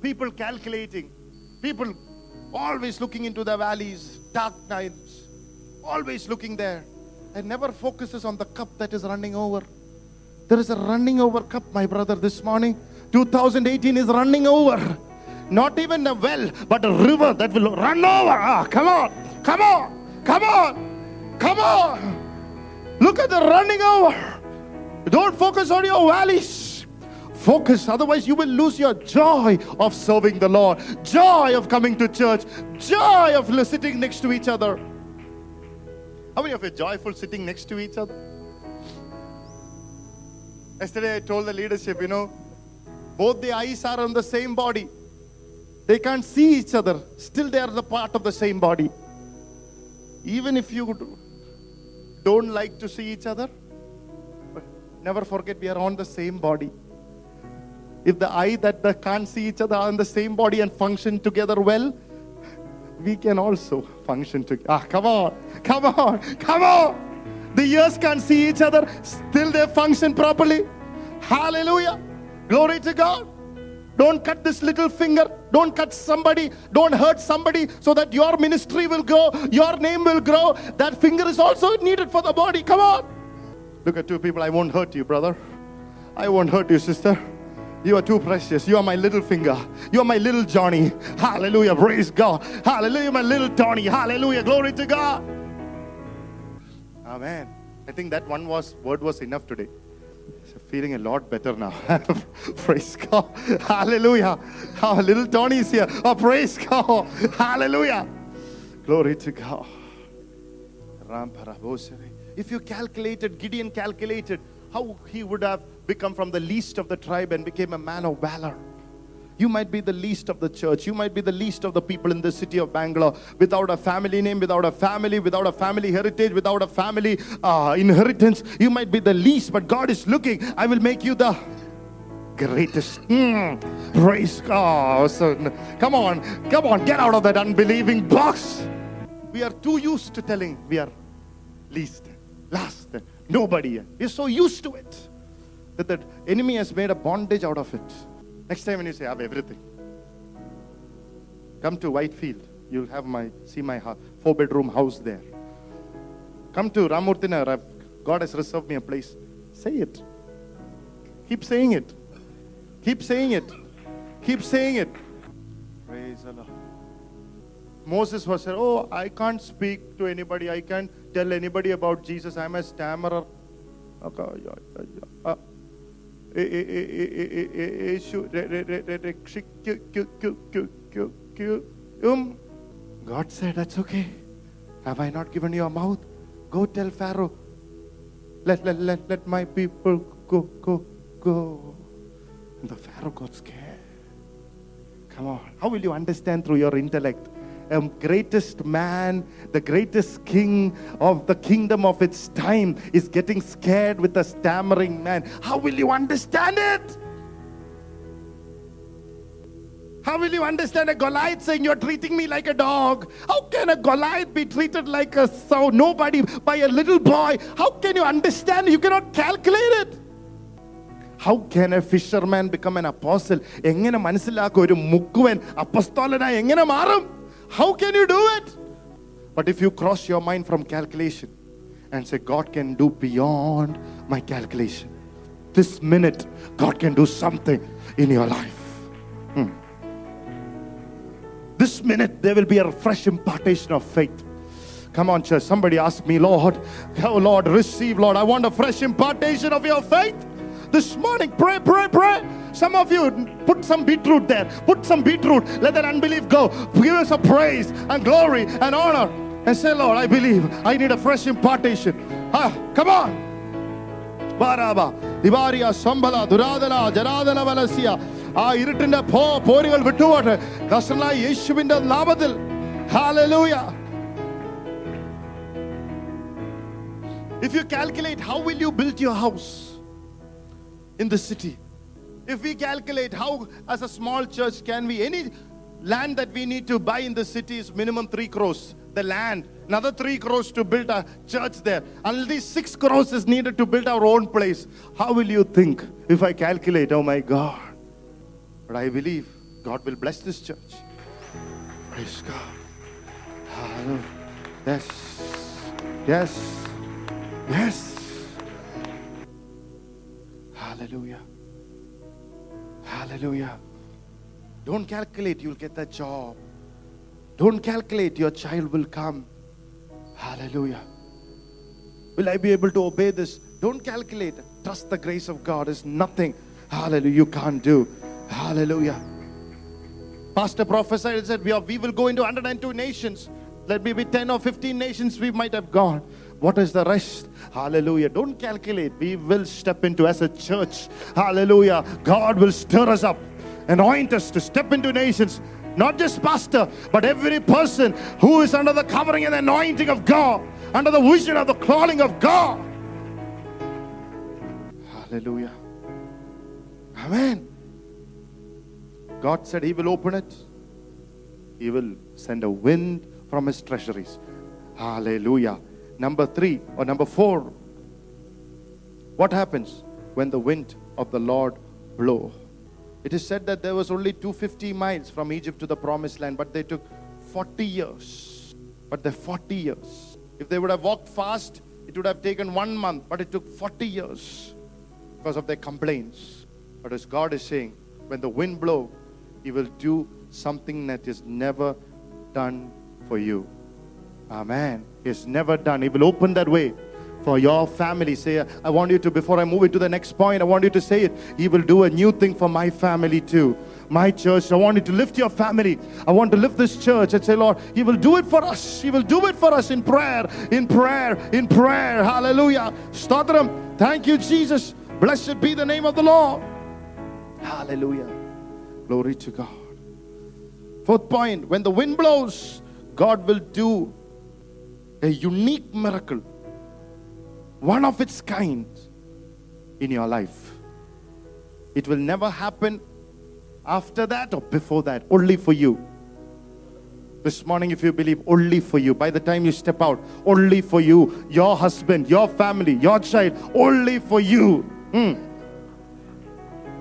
people calculating, people always looking into the valleys, dark nights, always looking there, and never focuses on the cup that is running over. There is a running over cup, my brother, this morning. 2018 is running over. Not even a well, but a river that will run over. Ah, come on, come on, come on, come on. Look at the running over. Don't focus on your valleys. Focus, otherwise, you will lose your joy of serving the Lord, joy of coming to church, joy of sitting next to each other. How many of you are joyful sitting next to each other? Yesterday, I told the leadership, you know, both the eyes are on the same body. They can't see each other. Still, they are the part of the same body. Even if you don't like to see each other, never forget we are on the same body. If the eye that that can't see each other are in the same body and function together well, we can also function together. Ah, come on, come on, come on. The ears can't see each other, still they function properly. Hallelujah. Glory to God. Don't cut this little finger. Don't cut somebody. Don't hurt somebody so that your ministry will grow, your name will grow. That finger is also needed for the body. Come on. Look at two people. I won't hurt you, brother. I won't hurt you, sister. You are too precious. You are my little finger. You are my little Johnny. Hallelujah. Praise God. Hallelujah. My little Tony. Hallelujah. Glory to God. Amen. I think that one was word was enough today. Feeling a lot better now. praise God. Hallelujah. Oh, little Tony is here. Oh, praise God. Hallelujah. Glory to God. If you calculated, Gideon calculated how he would have become from the least of the tribe and became a man of valor. You might be the least of the church. You might be the least of the people in the city of Bangalore without a family name, without a family, without a family heritage, without a family uh, inheritance. You might be the least, but God is looking. I will make you the greatest. Mm, praise God. Come on, come on, get out of that unbelieving box. We are too used to telling we are least, last, nobody. We're so used to it that the enemy has made a bondage out of it. Next time when you say, I have everything, come to Whitefield. You'll have my see my four bedroom house there. Come to Ramamurthy Nagar. God has reserved me a place. Say it. Keep saying it. Keep saying it. Keep saying it. Praise Allah. Moses was said, Oh, I can't speak to anybody. I can't tell anybody about Jesus. I'm a stammerer. Okay, yeah, yeah, yeah. Uh, Uh, യേശു രക്ഷിക്കും God said, That's okay. Have I not given you a mouth? Go tell Pharaoh. Let, let, let, let my people go, go, go. And the Pharaoh got scared. Come on. How will you understand through your intellect? A greatest man, the greatest king of the kingdom of its time is getting scared with a stammering man. How will you understand it? How will you understand a Goliath saying, You're treating me like a dog? How can a Goliath be treated like a so nobody by a little boy? How can you understand? You cannot calculate it. How can A fisherman become an apostle എങ്ങനെ മനസ്സിലാക്കും ഒരു മുക്കുവൻ അപ്പസ്തോലനായി എങ്ങനെ മാറും how can you do it? But if you cross your mind from calculation and say, God can do beyond my calculation, this minute, God can do something in your life. Hmm. This minute, there will be a fresh impartation of faith. Come on, church. Somebody ask me, Lord, oh Lord, receive, Lord. I want a fresh impartation of your faith. This morning, pray, pray, pray. Some of you put some beetroot there. Put some beetroot. Let that unbelief go. Give us a praise and glory and honor. And say, Lord, I believe I need a fresh impartation. Ah, come on. Baraba, Divaria, Sambala, Duradana, Jaradana, Valasia. ആ ഇരുട്ടിന്റെ പോ പോരുകൾ വിട്ടുപോട്ടെ കർഷനായ യേശുവിന്റെ നാമത്തിൽ hallelujah If you calculate how will you build your house in the city? If we calculate how as a small church can we any land that we need to buy in the city is minimum 3 crores the land another 3 crores to build a church there only 6 crores is needed to build our own place how will you think if i calculate oh my god but I believe God will bless this church. Praise God. Yes. Yes. Yes. Hallelujah. Hallelujah. Don't calculate, you'll get that job. Don't calculate, your child will come. Hallelujah. Will I be able to obey this? Don't calculate. Trust the grace of God is nothing. Hallelujah. You can't do. Hallelujah. Pastor prophesied and said, we, are, we will go into 102 nations. Let me be 10 or 15 nations we might have gone. What is the rest? Hallelujah. Don't calculate. We will step into as a church. Hallelujah. God will stir us up, anoint us to step into nations. Not just pastor, but every person who is under the covering and anointing of God, under the vision of the calling of God. Hallelujah. Amen. God said He will open it. He will send a wind from His treasuries. Hallelujah. Number three or number four. What happens when the wind of the Lord blow? It is said that there was only 250 miles from Egypt to the promised land, but they took 40 years. But the 40 years. If they would have walked fast, it would have taken one month, but it took 40 years because of their complaints. But as God is saying, when the wind blow, he will do something that is never done for you. Amen. He's never done. He will open that way. for your family. Say, I want you to, before I move into the next point, I want you to say it. He will do a new thing for my family too. My church, I want you to lift your family. I want to lift this church and say, Lord, He will do it for us. He will do it for us in prayer, in prayer, in prayer. Hallelujah. Stotram. Thank you, Jesus. Blessed be the name of the Lord. Hallelujah. Glory to God. Fourth point when the wind blows, God will do a unique miracle, one of its kind in your life. It will never happen after that or before that, only for you. This morning, if you believe, only for you. By the time you step out, only for you, your husband, your family, your child, only for you. Hmm.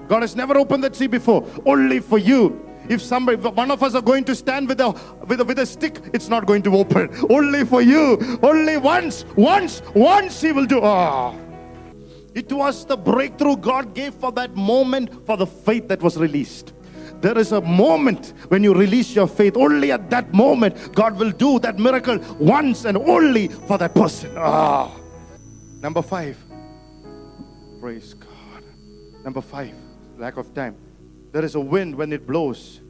God has never opened that sea before, only for you. If somebody, if one of us are going to stand with a with a with a stick, it's not going to open. Only for you. Only once, once, once He will do. Ah. It was the breakthrough God gave for that moment for the faith that was released. There is a moment when you release your faith. Only at that moment, God will do that miracle once and only for that person. Ah. Number five. Praise God. Number five. Lack of time. There is a wind when it blows.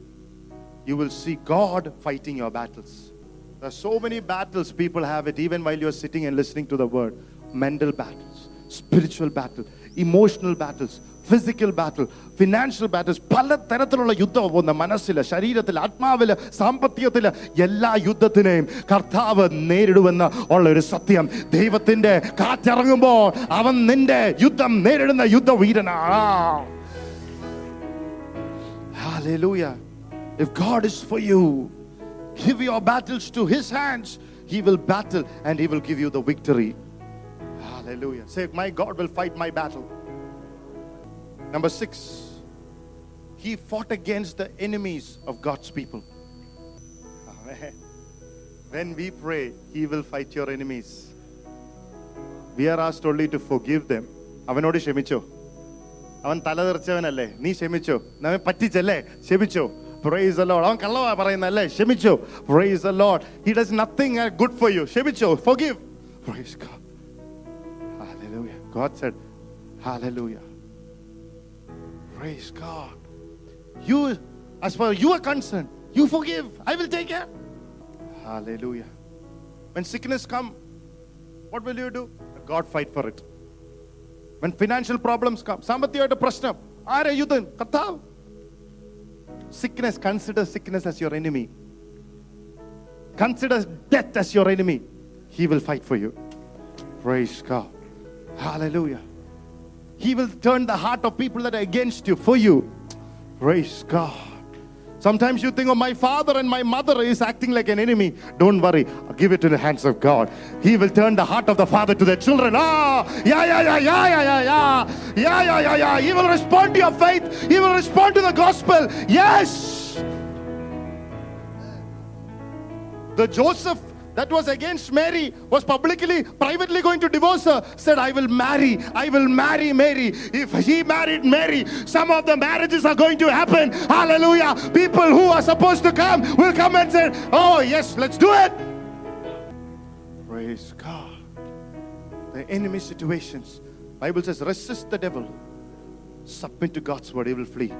You will see God fighting your battles. There are so many battles people have it even while you're sitting and listening to the word. Mental battles, spiritual battle, emotional battles, physical battle financial battles പല തരത്തിലുള്ള യുദ്ധം പോകുന്ന മനസ്സിൽ ശരീരത്തിൽ ആത്മാവിൽ സാമ്പത്തികത്തിൽ എല്ലാ യുദ്ധത്തിനെയും കർത്താവ് നേരിടുമെന്ന് ഉള്ള ഒരു സത്യം ദൈവത്തിന്റെ കാറ്റിറങ്ങുമ്പോൾ അവൻ നിന്റെ യുദ്ധം നേരിടുന്ന യുദ്ധവീരനാണ് Hallelujah. If God is for you, give your battles to His hands. He will battle and He will give you the victory. Hallelujah. Say, My God will fight my battle. Number six, He fought against the enemies of God's people. Amen. When we pray, He will fight your enemies. We are asked only to forgive them. അവനോട് ക്ഷമിച്ചോ അവൻ തലതെറിച്ചവനല്ലേ നീ ക്ഷമിച്ചോ നമ്മെ പറ്റിച്ചല്ലേ ക്ഷമിച്ചോ price the Lord അവൻ കള്ളവാ പറയുന്നല്ലേ ക്ഷമിച്ചോ price the Lord he does nothing uh, good for you ക്ഷമിച്ചോ forgive praise God hallelujah God said hallelujah praise God you as far as you are concerned you forgive I will take care hallelujah when sickness come what will you do God fight for it when financial problems come സാമ്പത്തികമായിട്ട് പ്രശ്നം ആരാ യുദ്ധം കർത്താവ് sickness consider sickness as your enemy consider death as your enemy he will fight for you praise god hallelujah he will turn the heart of people that are against you for you praise god Sometimes you think, oh, my father and my mother is acting like an enemy. Don't worry. Give it in the hands of God. He will turn the heart of the father to the children. Ah, yeah, yeah, yeah, yeah, yeah, yeah, yeah. Yeah, yeah, yeah, yeah. He will respond to your faith. He will respond to the gospel. Yes. The Joseph that was against Mary was publicly, privately going to divorce her, said, I will marry, I will marry Mary. If he married Mary, some of the marriages are going to happen. Hallelujah. People who are supposed to come will come and say, Oh, yes, let's do it. Praise God. The enemy situations. Bible says, resist the devil. Submit to God's word, he will flee.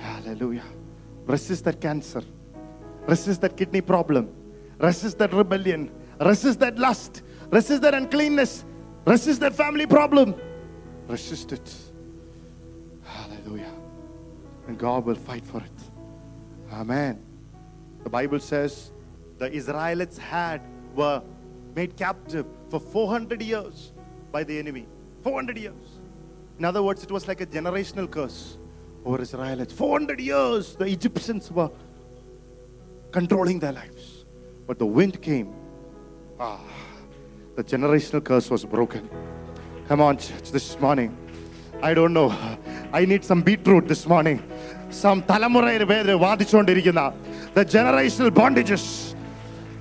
Hallelujah. Resist that cancer. Resist that kidney problem. Resist that rebellion. Resist that lust. Resist that uncleanness. Resist that family problem. Resist it. Hallelujah. And God will fight for it. Amen. The Bible says the Israelites had were made captive for 400 years by the enemy. 400 years. In other words, it was like a generational curse over Israelites. 400 years the Egyptians were controlling their lives. But the wind came. Ah, the generational curse was broken. Come on, church, this morning. I don't know. I need some beetroot this morning. Some തലമുറയുടെ പേര് വാദിച്ചുകൊണ്ടിരിക്കുന്ന the generational bondages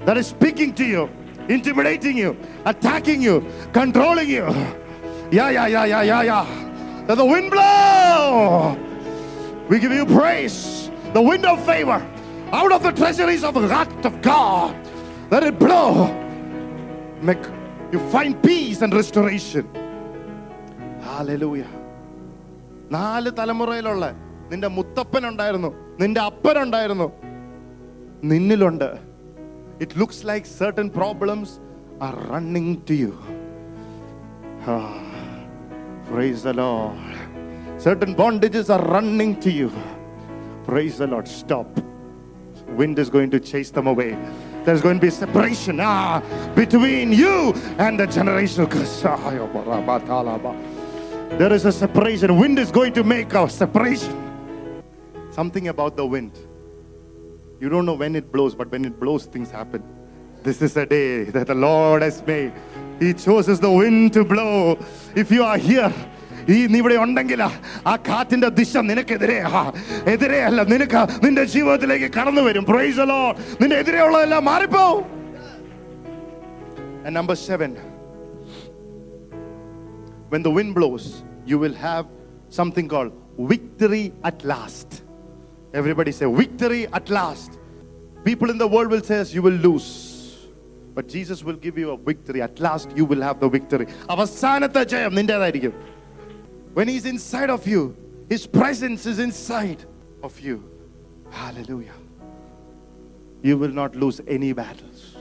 that is speaking to you, intimidating you, attacking you, controlling you. Yeah, yeah, yeah, yeah, yeah, yeah. Let the wind blow. We give you praise. The wind of favor out of the treasuries of the heart of God. Let it blow. Make You find peace and restoration. Hallelujah. നാല് തലമുറയിലുള്ള നിന്റെ മുത്തപ്പൻ ഉണ്ടായിരുന്നു നിന്റെ അപ്പൻ ഉണ്ടായിരുന്നു നിന്നിലുണ്ട് it looks like certain problems are running to you Praise the Lord. Certain bondages are running to you. Praise the Lord. Stop. Wind is going to chase them away. There's going to be separation ah, between you and the generational curse. There is a separation. Wind is going to make a separation. Something about the wind. You don't know when it blows, but when it blows, things happen. This is a day that the Lord has made. He chooses the wind to blow. If you are here, ഈ നീ ഇവിടെ ഉണ്ടെങ്കിൽ ആ കാറ്റിന്റെ ദിശ നിനക്കെതിരെ ആ, എതിരെ അല്ല നിനക്ക് നിന്റെ ജീവിതത്തിലേക്ക് കടന്നു വരും പ്രൈസ് the Lord. നിന്റെ എതിരെ ഉള്ളതെല്ലാം മാറിപ്പോ And number seven, when the wind blows, you will have something called victory at last. Everybody say, victory at last. People in the world will say, you will lose. But Jesus will give you a victory. At last, you will have the victory. അവസാനത്തെ ജയം നിന്റേതായിരിക്കും. When He's inside of you, His presence is inside of you. Hallelujah. You will not lose any battles.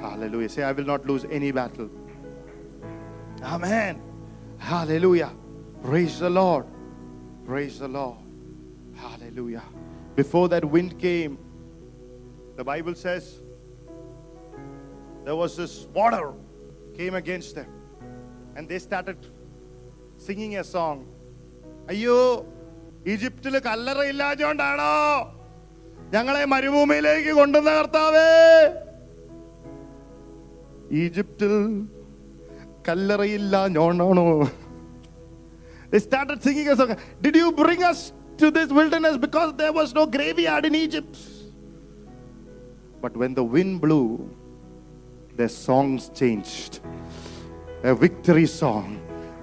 Hallelujah. Say, I will not lose any battle. Amen. Hallelujah. Praise the Lord. Praise the Lord. Hallelujah. Before that wind came, the Bible says there was this water came against them. And they started singing a song. അയ്യോ ഈജിപ്തിൽ കല്ലറയില്ലാഞ്ഞോണ്ടാണോ ഞങ്ങളെ മരുഭൂമിയിലേക്ക് കൊണ്ടുവന്ന കർത്താവേ ഈജിപ്തിൽ കല്ലറയില്ലാഞ്ഞോണ്ടാണോ They started singing a song. Did you bring us to this wilderness because there was no graveyard in Egypt? But when the wind blew, their songs changed. A victory song.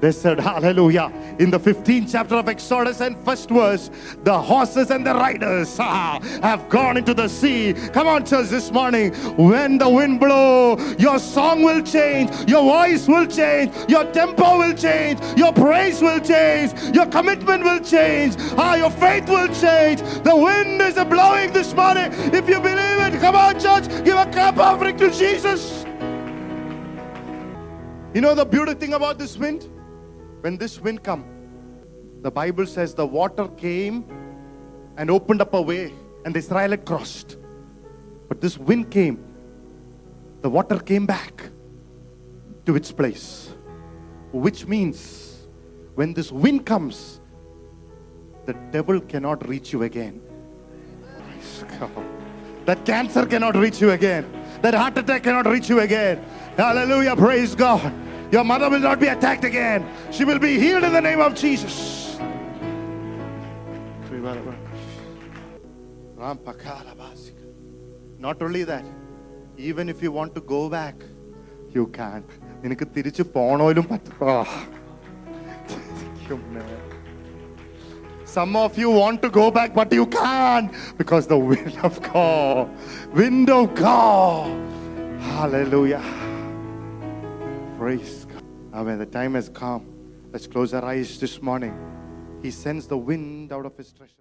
they said, Hallelujah. In the 15th chapter of Exodus and first verse, the horses and the riders ah, have gone into the sea. Come on, church, this morning. When the wind blow, your song will change, your voice will change, your tempo will change, your praise will change, your commitment will change, ah, your faith will change. The wind is blowing this morning. If you believe it, come on, church, give a clap offering to Jesus. You know the beautiful thing about this wind? When this wind come, the Bible says the water came and opened up a way and the Israelite crossed. But this wind came, the water came back to its place. Which means when this wind comes, the devil cannot reach you again. That cancer cannot reach you again. That heart attack cannot reach you again. Hallelujah. Praise God. Your mother will not be attacked again. She will be healed in the name of Jesus. Not only that, even if you want to go back, you can't. നിനക്ക് തിരിച്ചു പോണോലും പറ്റും ആ. Some of you want to go back, but you can't because the wind of God, wind of God. Hallelujah. Praise God. Amen. The time has come. Let's close our eyes this morning. He sends the wind out of his treasure.